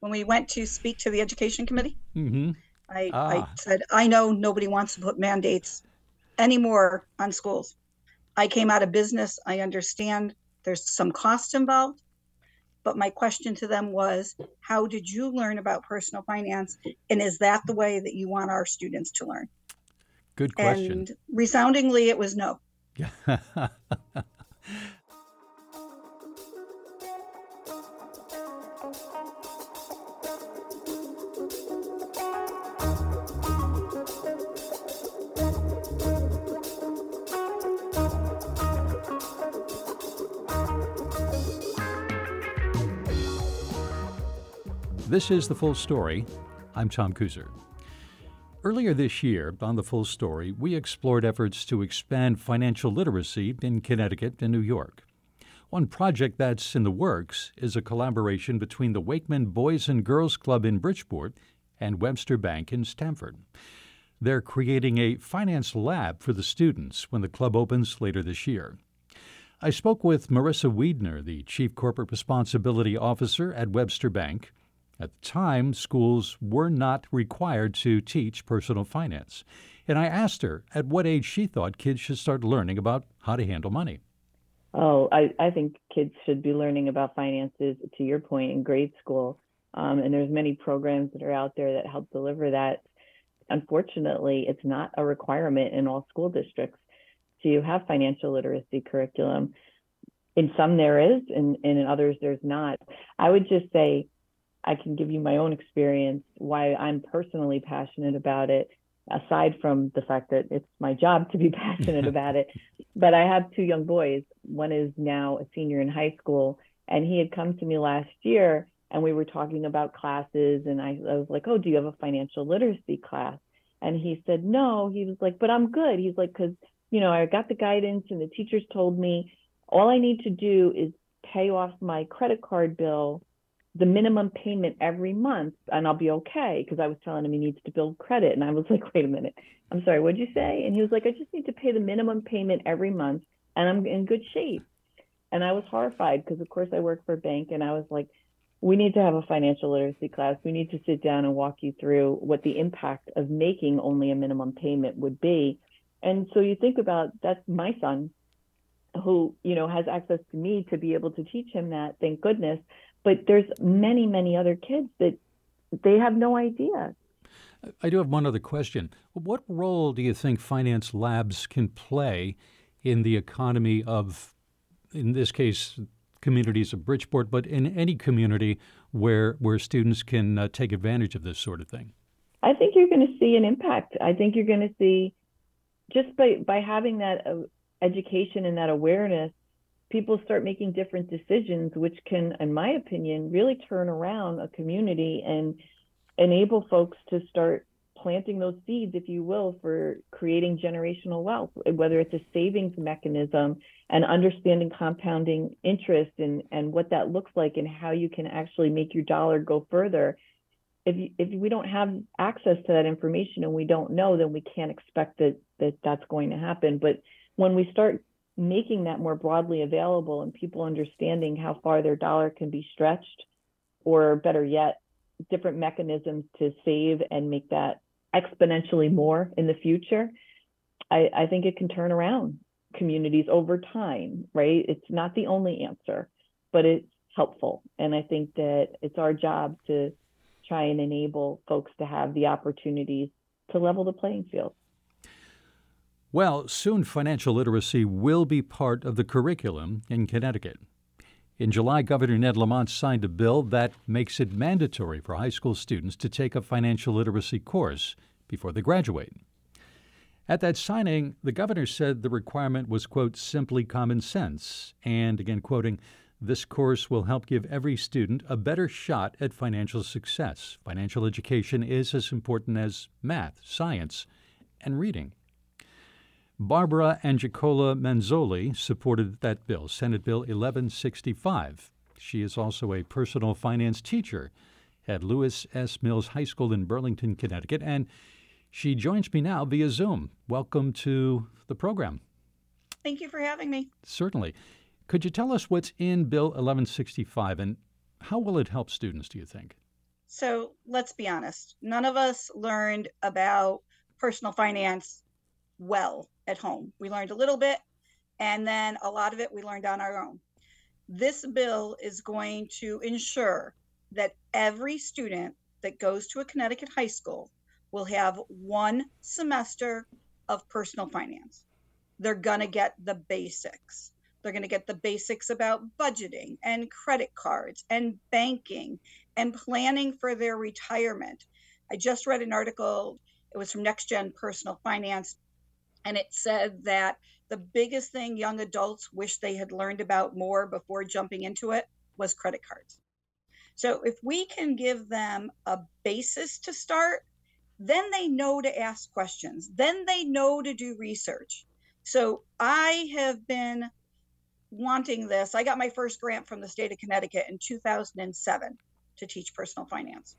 when we went to speak to the education committee. Mm-hmm. I, Ah. I said, I know nobody wants to put mandates anymore on schools. I came out of business. I understand there's some cost involved. But my question to them was, how did you learn about personal finance? And is that the way that you want our students to learn? Good question. And resoundingly, it was no. This is The Full Story. I'm Tom Kuser. Earlier this year, on The Full Story, we explored efforts to expand financial literacy in Connecticut and New York. One project that's in the works is a collaboration between the Wakeman Boys and Girls Club in Bridgeport and Webster Bank in Stamford. They're creating a finance lab for the students when the club opens later this year. I spoke with Marissa Wiedner, the Chief Corporate Responsibility Officer at Webster Bank. At the time, schools were not required to teach personal finance. And I asked her at what age she thought kids should start learning about how to handle money. Oh, I, I think kids should be learning about finances, to your point, in grade school. Um, and there's many programs that are out there that help deliver that. Unfortunately, it's not a requirement in all school districts to have financial literacy curriculum. In some there is, and, and in others there's not. I would just say I can give you my own experience, why I'm personally passionate about it, aside from the fact that it's my job to be passionate about it. But I have two young boys. One is now a senior in high school, and he had come to me last year and we were talking about classes. And I, I was like, Oh, do you have a financial literacy class? And he said, No. He was like, But I'm good. He's like, Because, you know, I got the guidance and the teachers told me all I need to do is pay off my credit card bill the minimum payment every month and I'll be okay because I was telling him he needs to build credit and I was like wait a minute. I'm sorry what'd you say? And he was like I just need to pay the minimum payment every month and I'm in good shape. And I was horrified because of course I work for a bank and I was like we need to have a financial literacy class. We need to sit down and walk you through what the impact of making only a minimum payment would be. And so you think about that's my son who you know has access to me to be able to teach him that thank goodness but there's many many other kids that they have no idea I do have one other question. What role do you think finance labs can play in the economy of, in this case, communities of Bridgeport, but in any community where where students can uh, take advantage of this sort of thing? i think you're going to see an impact i think you're going to see just by by having that uh, education and that awareness people start making different decisions which can in my opinion really turn around a community and enable folks to start planting those seeds if you will for creating generational wealth whether it's a savings mechanism and understanding compounding interest and and what that looks like and how you can actually make your dollar go further. If you, if we don't have access to that information and we don't know then we can't expect that that that's going to happen. But when we start making that more broadly available and people understanding how far their dollar can be stretched or better yet different mechanisms to save and make that exponentially more in the future I, I think it can turn around communities over time right? It's not the only answer but it's helpful. And i think that it's our job to try and enable folks to have the opportunities to level the playing field Well, soon financial literacy will be part of the curriculum in Connecticut. In July, Governor Ned Lamont signed a bill that makes it mandatory for high school students to take a financial literacy course before they graduate. At that signing, the governor said the requirement was, quote, simply common sense, and again, quoting, this course will help give every student a better shot at financial success. Financial education is as important as math, science, and reading. Barbara Angelicola Manzoli supported that bill, Senate Bill 1165. She is also a personal finance teacher at Lewis S. Mills High School in Burlington, Connecticut, and she joins me now via Zoom. Welcome to the program. Thank you for having me. Certainly. Could you tell us what's in Bill 1165 and how will it help students, do you think? So let's be honest. None of us learned about personal finance well at home. We learned a little bit, and then a lot of it we learned on our own. This bill is going to ensure that every student that goes to a Connecticut high school will have one semester of personal finance. They're going to get the basics. They're going to get the basics about budgeting and credit cards and banking and planning for their retirement. I just read an article, it was from Next Gen Personal Finance, and it said that the biggest thing young adults wish they had learned about more before jumping into it was credit cards. So if we can give them a basis to start, then they know to ask questions, then they know to do research. So I have been wanting this. I got my first grant from the state of Connecticut in 2007 to teach personal finance.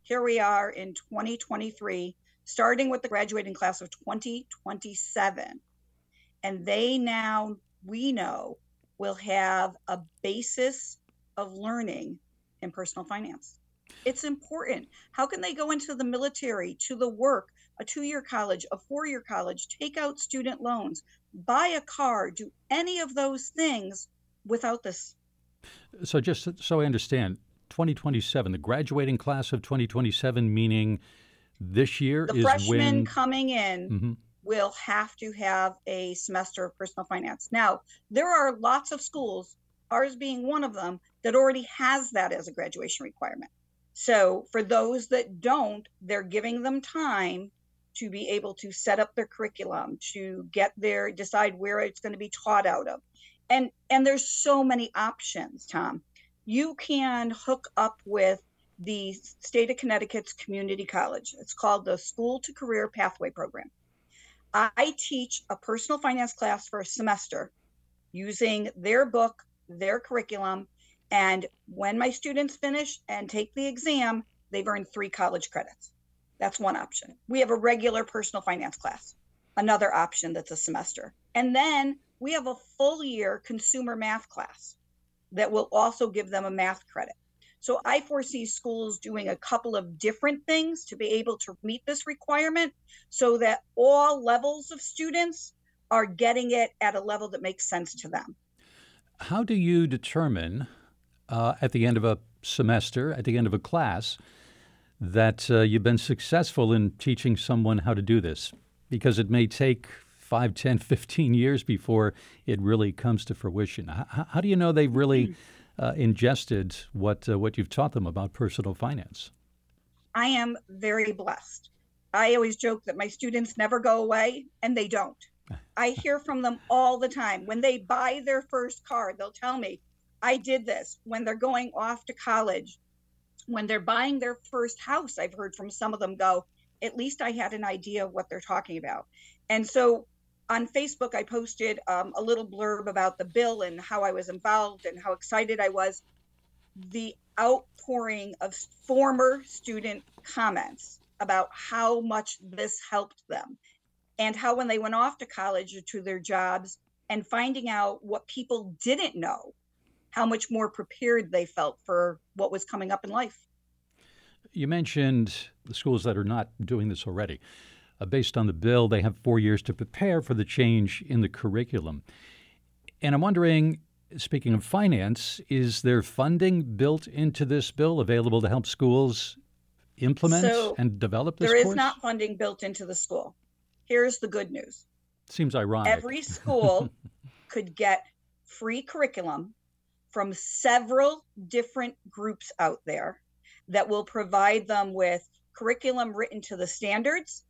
Here we are in 2023, starting with the graduating class of 2027. And they now, we know, will have a basis of learning in personal finance. It's important. How can they go into the military, to the work, a two year college, a four year college, take out student loans, buy a car, do any of those things without this? So, just so I understand, 2027, the graduating class of 2027, meaning this year the is freshmen when. coming in Mhm. will have to have a semester of personal finance. Now, there are lots of schools, ours being one of them, that already has that as a graduation requirement. So for those that don't, they're giving them time to be able to set up their curriculum, to get there, decide where it's going to be taught out of. And and there's so many options, Tom. You can hook up with the state of Connecticut's community college. It's called the School to Career Pathway Program. I teach a personal finance class for a semester using their book, their curriculum, and when my students finish and take the exam, they've earned three college credits. That's one option. We have a regular personal finance class, another option that's a semester. And then we have a full year consumer math class that will also give them a math credit. So I foresee schools doing a couple of different things to be able to meet this requirement so that all levels of students are getting it at a level that makes sense to them. How do you determine uh, at the end of a semester, at the end of a class, that uh, you've been successful in teaching someone how to do this? Because it may take 5, 10, 15 years before it really comes to fruition. How do you know they've really uh, ingested what, uh, what you've taught them about personal finance? I am very blessed. I always joke that my students never go away, and they don't. I hear from them all the time. When they buy their first car, they'll tell me, I did this. When they're going off to college, when they're buying their first house, I've heard from some of them go, at least I had an idea of what they're talking about. And so on Facebook, I posted um, a little blurb about the bill and how I was involved and how excited I was. The outpouring of former student comments about how much this helped them and how when they went off to college or to their jobs and finding out what people didn't know, how much more prepared they felt for what was coming up in life. You mentioned the schools that are not doing this already. Uh, based on the bill, they have four years to prepare for the change in the curriculum. And I'm wondering, speaking of finance, is there funding built into this bill available to help schools implement So, and develop this There is course? not funding built into the school. Here's the good news Seems ironic. every school could get free curriculum from several different groups out there that will provide them with curriculum written to the standards.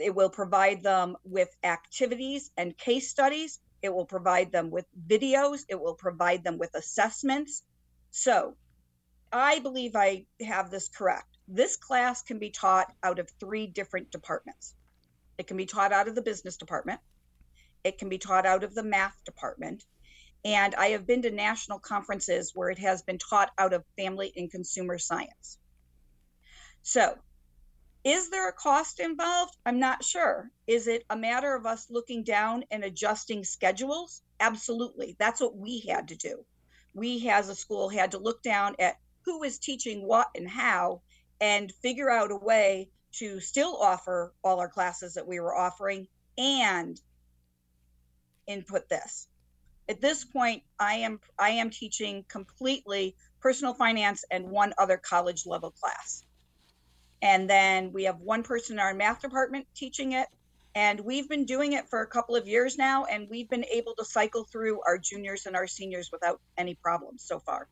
It will provide them with activities and case studies. It will provide them with videos. It will provide them with assessments. So I believe I have this correct. This class can be taught out of three different departments. It can be taught out of the business department. It can be taught out of the math department. And I have been to national conferences where it has been taught out of family and consumer science. So, is there a cost involved? I'm not sure. Is it a matter of us looking down and adjusting schedules? Absolutely. That's what we had to do. We, as a school, had to look down at who is teaching what and how and figure out a way to still offer all our classes that we were offering and input this. At this point, I am I am teaching completely personal finance and one other college level class. And then we have one person in our math department teaching it. And we've been doing it for a couple of years now, and we've been able to cycle through our juniors and our seniors without any problems so far.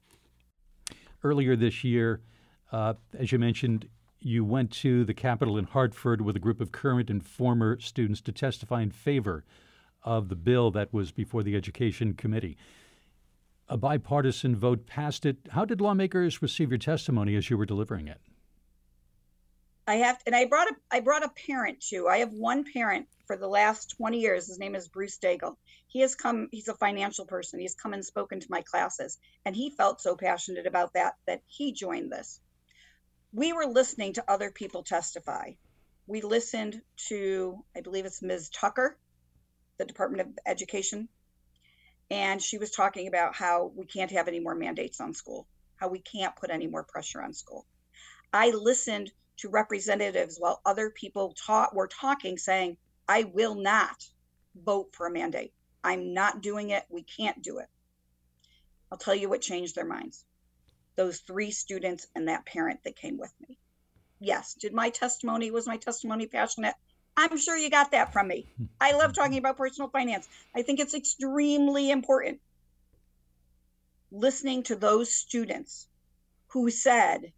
Earlier this year, uh, as you mentioned, you went to the Capitol in Hartford with a group of current and former students to testify in favor of the bill that was before the Education Committee. A bipartisan vote passed it. How did lawmakers receive your testimony as you were delivering it? I have, and I brought a, I brought a parent too. I have one parent for the last 20 years. His name is Bruce Daigle. He has come, he's a financial person. He's come and spoken to my classes, and he felt so passionate about that that he joined this we were listening to other people testify. We listened to, I believe it's Ms. Tucker, the Department of Education, and she was talking about how we can't have any more mandates on school, how we can't put any more pressure on school. I listened to representatives while other people taught were talking, saying, I will not vote for a mandate. I'm not doing it. We can't do it. I'll tell you what changed their minds those three students and that parent that came with me. Yes, did my testimony was my testimony passionate? I'm sure you got that from me. I love talking about personal finance. I think it's extremely important. Listening to those students who said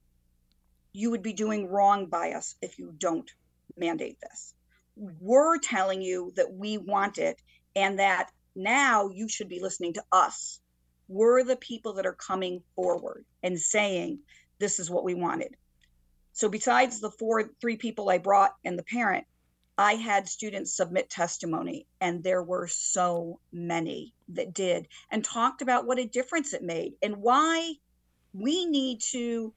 you would be doing wrong by us if you don't mandate this. We're telling you that we want it and that now you should be listening to us we're the people that are coming forward and saying this is what we wanted so besides the four three people i brought and the parent i had students submit testimony and there were so many that did and talked about what a difference it made and why we need to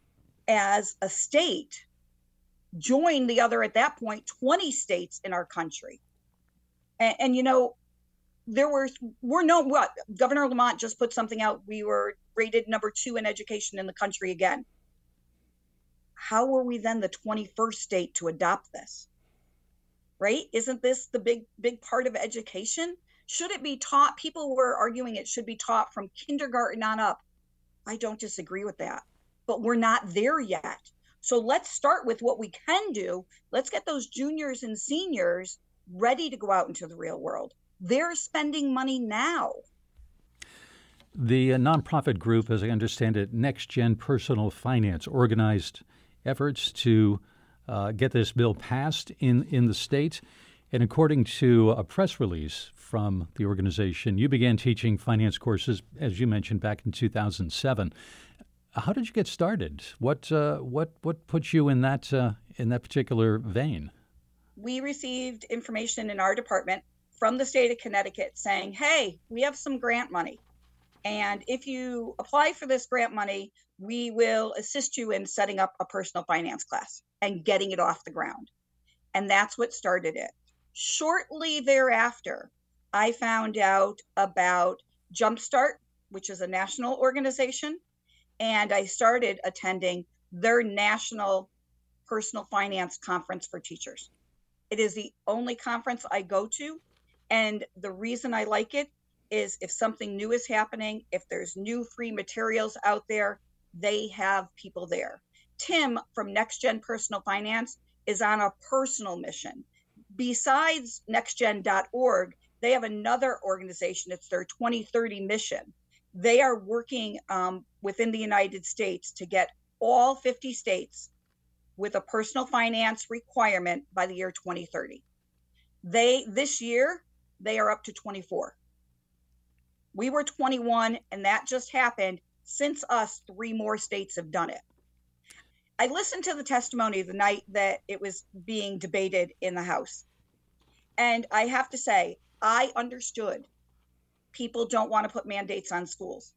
as a state join the other at that point 20 states in our country and, and you know there were we're no what Governor Lamont just put something out. We were rated number two in education in the country again. How were we then the 21st state to adopt this? Right? Isn't this the big big part of education? Should it be taught? People were arguing it should be taught from kindergarten on up. I don't disagree with that, but we're not there yet. So let's start with what we can do. Let's get those juniors and seniors ready to go out into the real world they're spending money now. The uh, nonprofit group, as I understand it, Next Gen Personal Finance, organized efforts to uh, get this bill passed in, in the state. And according to a press release from the organization, you began teaching finance courses, as you mentioned, back in 2007. How did you get started? What uh, what what put you in that uh, in that particular vein? We received information in our department from the state of Connecticut saying, hey, we have some grant money. And if you apply for this grant money, we will assist you in setting up a personal finance class and getting it off the ground. And that's what started it. Shortly thereafter, I found out about Jumpstart, which is a national organization, and I started attending their national personal finance conference for teachers. It is the only conference I go to and the reason I like it is if something new is happening, if there's new free materials out there, they have people there. Tim from Next Gen Personal Finance is on a personal mission. Besides nextgen.org, they have another organization. It's their 2030 mission. They are working um, within the United States to get all 50 states with a personal finance requirement by the year 2030. They this year they are up to 24. We were 21, and that just happened. Since us, three more states have done it. I listened to the testimony the night that it was being debated in the House. And I have to say, I understood people don't want to put mandates on schools.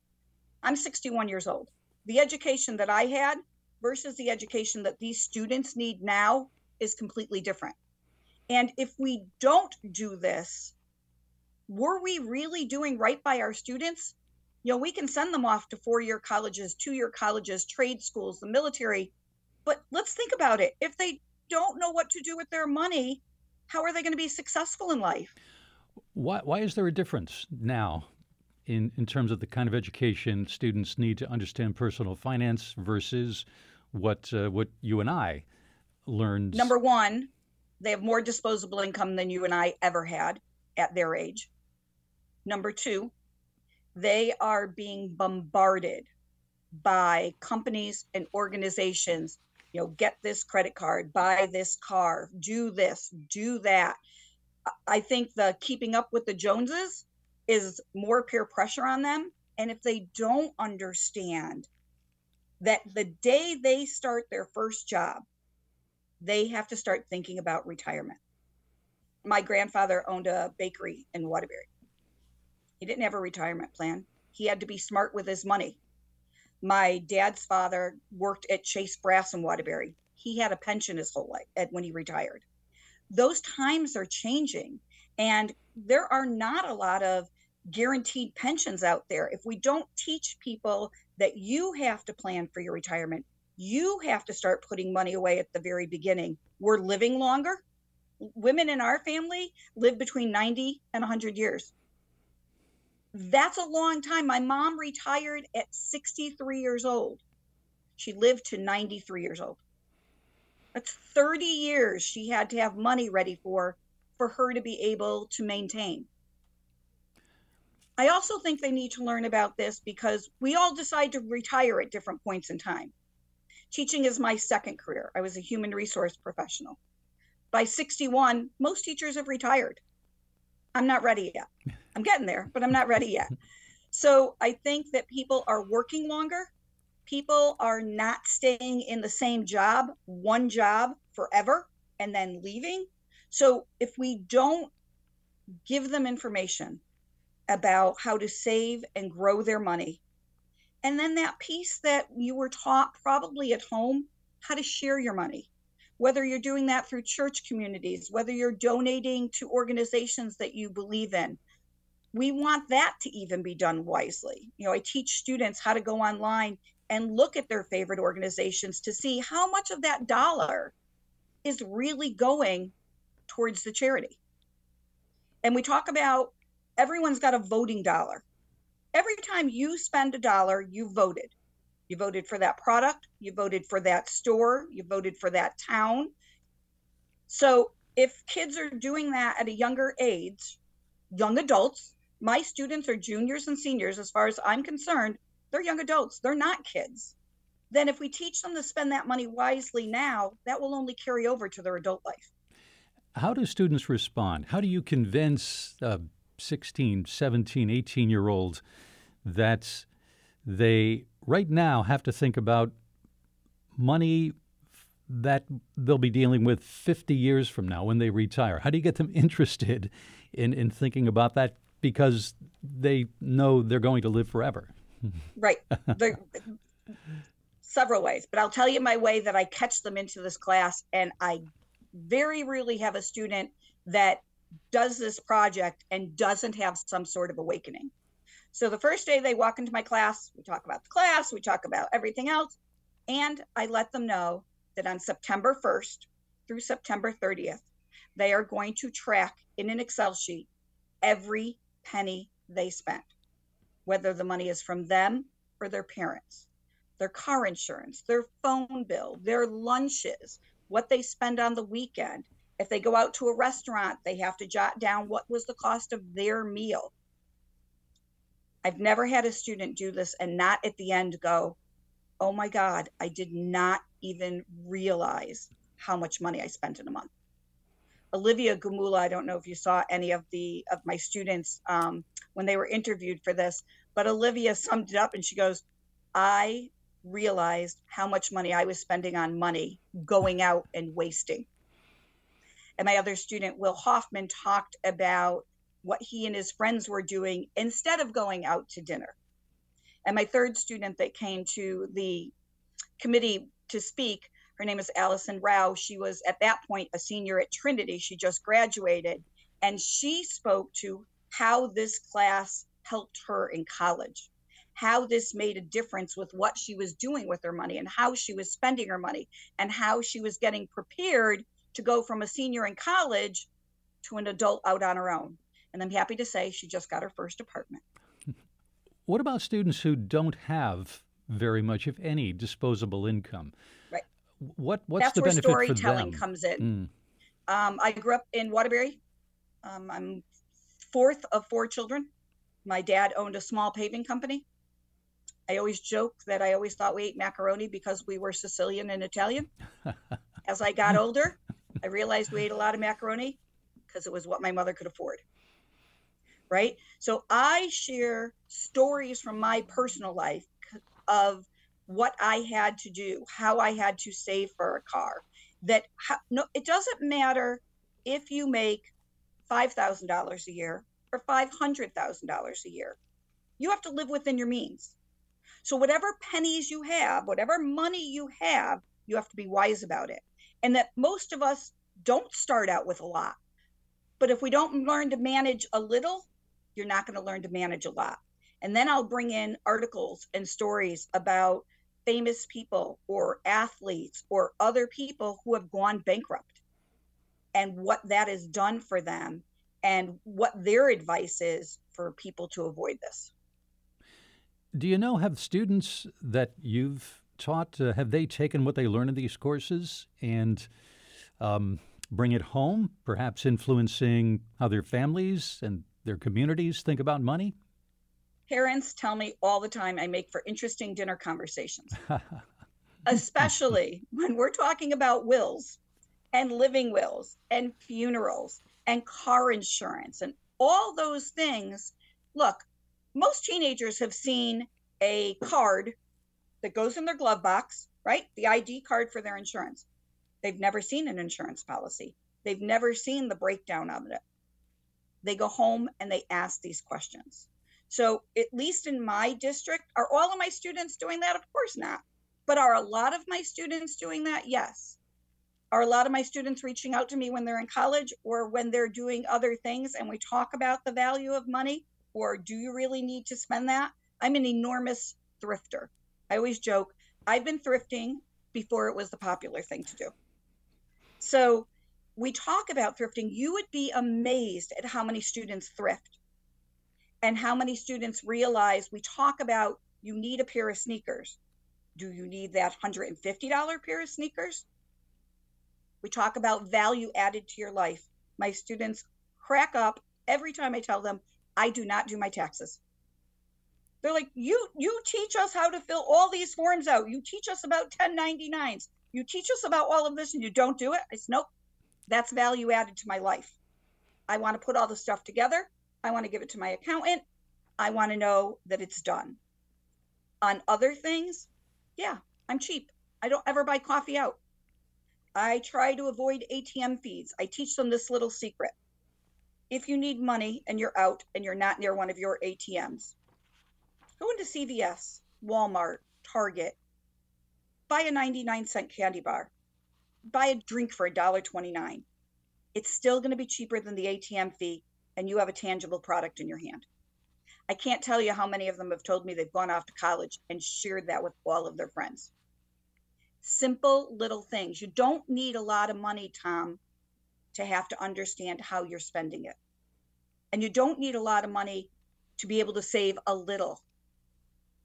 I'm 61 years old. The education that I had versus the education that these students need now is completely different. And if we don't do this, were we really doing right by our students? You know, we can send them off to four year colleges, two year colleges, trade schools, the military. But let's think about it. If they don't know what to do with their money, how are they going to be successful in life? Why, why is there a difference now in, in terms of the kind of education students need to understand personal finance versus what uh, what you and I learned? Number one, they have more disposable income than you and I ever had at their age. Number two, they are being bombarded by companies and organizations you know get this credit card buy this car do this do that i think the keeping up with the joneses is more peer pressure on them. And if they don't understand that the day they start their first job they have to start thinking about retirement. My grandfather owned a bakery in waterbury. He didn't have a retirement plan. He had to be smart with his money. My dad's father worked at Chase Brass in Waterbury. He had a pension his whole life at, when he retired. Those times are changing, and there are not a lot of guaranteed pensions out there. If we don't teach people that you have to plan for your retirement, you have to start putting money away at the very beginning. We're living longer. Women in our family live between 90 and 100 years. That's a long time. My mom retired at 63 years old. She lived to 93 years old. That's 30 years she had to have money ready for for her to be able to maintain. I also think they need to learn about this because we all decide to retire at different points in time. Teaching is my second career. I was a human resource professional. By 61, most teachers have retired. I'm not ready yet. I'm getting there, but I'm not ready yet. So I think that people are working longer. People are not staying in the same job, one job forever, and then leaving. So if we don't give them information about how to save and grow their money, and then that piece that you were taught probably at home, how to share your money, whether you're doing that through church communities, whether you're donating to organizations that you believe in. We want that to even be done wisely. You know, I teach students how to go online and look at their favorite organizations to see how much of that dollar is really going towards the charity. And we talk about everyone's got a voting dollar. Every time you spend a dollar, you voted. You voted for that product, you voted for that store, you voted for that town. So if kids are doing that at a younger age, young adults, my students are juniors and seniors, as far as I'm concerned, they're young adults, they're not kids. Then if we teach them to spend that money wisely now, that will only carry over to their adult life. How do students respond? How do you convince a 16, 17, 18 year old that they right now have to think about money that they'll be dealing with 50 years from now when they retire? How do you get them interested in, in thinking about that because they know they're going to live forever? Right. Several ways, but I'll tell you my way that I catch them into this class. And I very rarely have a student that does this project and doesn't have some sort of awakening. So the first day they walk into my class, we talk about the class, we talk about everything else, and I let them know that on September 1st through September 30th, they are going to track in an Excel sheet every penny they spent, whether the money is from them or their parents, their car insurance, their phone bill, their lunches, what they spend on the weekend. If they go out to a restaurant, they have to jot down what was the cost of their meal. I've never had a student do this and not at the end go, oh my God, I did not even realize how much money I spent in a month. Olivia Gumula, I don't know if you saw any of the of my students um, when they were interviewed for this, but Olivia summed it up and she goes, I realized how much money I was spending on money going out and wasting. And my other student, Will Hoffman, talked about what he and his friends were doing instead of going out to dinner. And my third student that came to the committee to speak, her name is Allison Rao. She was at that point a senior at Trinity. She just graduated. And she spoke to how this class helped her in college, how this made a difference with what she was doing with her money and how she was spending her money and how she was getting prepared to go from a senior in college to an adult out on her own. And I'm happy to say she just got her first apartment. What about students who don't have very much, if any, disposable income? Right. What what's That's the where benefit storytelling for them? comes in. Mm. Um, I grew up in Waterbury. Um, I'm fourth of four children. My dad owned a small paving company. I always joke that I always thought we ate macaroni because we were Sicilian and Italian. As I got older, I realized we ate a lot of macaroni because it was what my mother could afford. Right? So I share stories from my personal life of what I had to do, how I had to save for a car. That how, no, it doesn't matter if you make five thousand dollars a year or five hundred thousand dollars a year. You have to live within your means. So whatever pennies you have, whatever money you have, you have to be wise about it. And that most of us don't start out with a lot. But if we don't learn to manage a little, you're not going to learn to manage a lot. And then I'll bring in articles and stories about famous people or athletes or other people who have gone bankrupt and what that has done for them and what their advice is for people to avoid this. Do you know have students that you've taught uh, have they taken what they learn in these courses and um, bring it home, perhaps influencing how their families and their communities think about money? Parents tell me all the time I make for interesting dinner conversations, especially when we're talking about wills and living wills and funerals and car insurance and all those things. Look, most teenagers have seen a card that goes in their glove box, right? The ID card for their insurance. They've never seen an insurance policy. They've never seen the breakdown of it. They go home and they ask these questions. So, at least in my district, are all of my students doing that? Of course not. But are a lot of my students doing that? Yes. Are a lot of my students reaching out to me when they're in college or when they're doing other things and we talk about the value of money? Or do you really need to spend that? I'm an enormous thrifter. I always joke, I've been thrifting before it was the popular thing to do. So we talk about thrifting. You would be amazed at how many students thrift and how many students realize we talk about you need a pair of sneakers. Do you need that $150 pair of sneakers? We talk about value added to your life. My students crack up every time I tell them I do not do my taxes. They're like, you you teach us how to fill all these forms out. You teach us about 1099s. You teach us about all of this and you don't do it. I said, nope. That's value added to my life. I want to put all the stuff together. I want to give it to my accountant. I want to know that it's done. On other things, yeah, I'm cheap. I don't ever buy coffee out. I try to avoid ATM fees. I teach them this little secret. If you need money and you're out and you're not near one of your ATMs, go into CVS, Walmart, Target, buy a 99 cent candy bar, buy a drink for $1.29. It's still going to be cheaper than the ATM fee, and you have a tangible product in your hand. I can't tell you how many of them have told me they've gone off to college and shared that with all of their friends. Simple little things. You don't need a lot of money, Tom, to have to understand how you're spending it. And you don't need a lot of money to be able to save a little.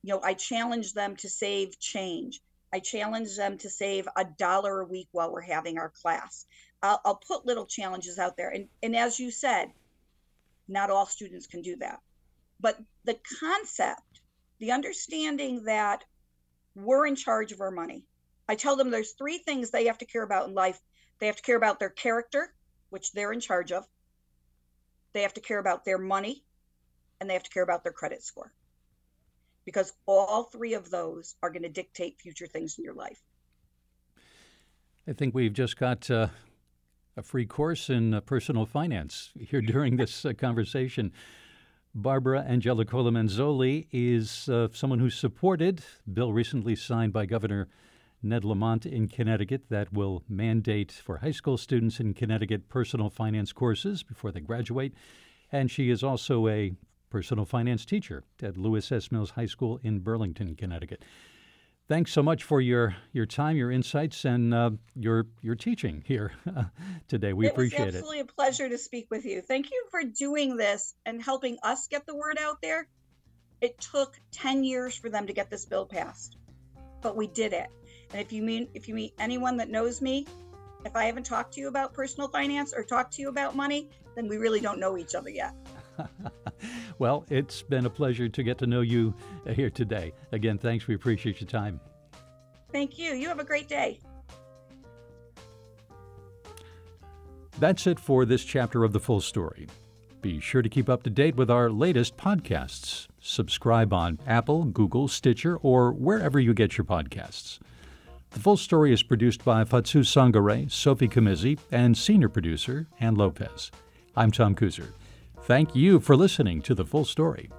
You know, I challenge them to save change. I challenge them to save a dollar a week while we're having our class. I'll, I'll put little challenges out there. And, and as you said, not all students can do that. But the concept, the understanding that we're in charge of our money. I tell them there's three things they have to care about in life. They have to care about their character, which they're in charge of. They have to care about their money, and they have to care about their credit score because all three of those are going to dictate future things in your life. I think we've just got uh, a free course in uh, personal finance here during this uh, conversation. Barbara Angelicola Manzoli is uh, someone who supported bill recently signed by Governor Ned Lamont in Connecticut that will mandate for high school students in Connecticut personal finance courses before they graduate. And she is also a personal finance teacher at Lewis S. Mills High School in Burlington, Connecticut. Thanks so much for your, your time, your insights, and uh, your your teaching here today. We it appreciate it. It's absolutely a pleasure to speak with you. Thank you for doing this and helping us get the word out there. It took 10 years for them to get this bill passed, but we did it. And if you mean if you meet anyone that knows me, if I haven't talked to you about personal finance or talked to you about money, then we really don't know each other yet. well, it's been a pleasure to get to know you uh, here today. Again, thanks. We appreciate your time. Thank you. You have a great day. That's it for this chapter of The Full Story. Be sure to keep up to date with our latest podcasts. Subscribe on Apple, Google, Stitcher, or wherever you get your podcasts. The Full Story is produced by Fatsu Sangare, Sophie Camizzi, and senior producer Ann Lopez. I'm Tom Kuser. Thank you for listening to The Full Story.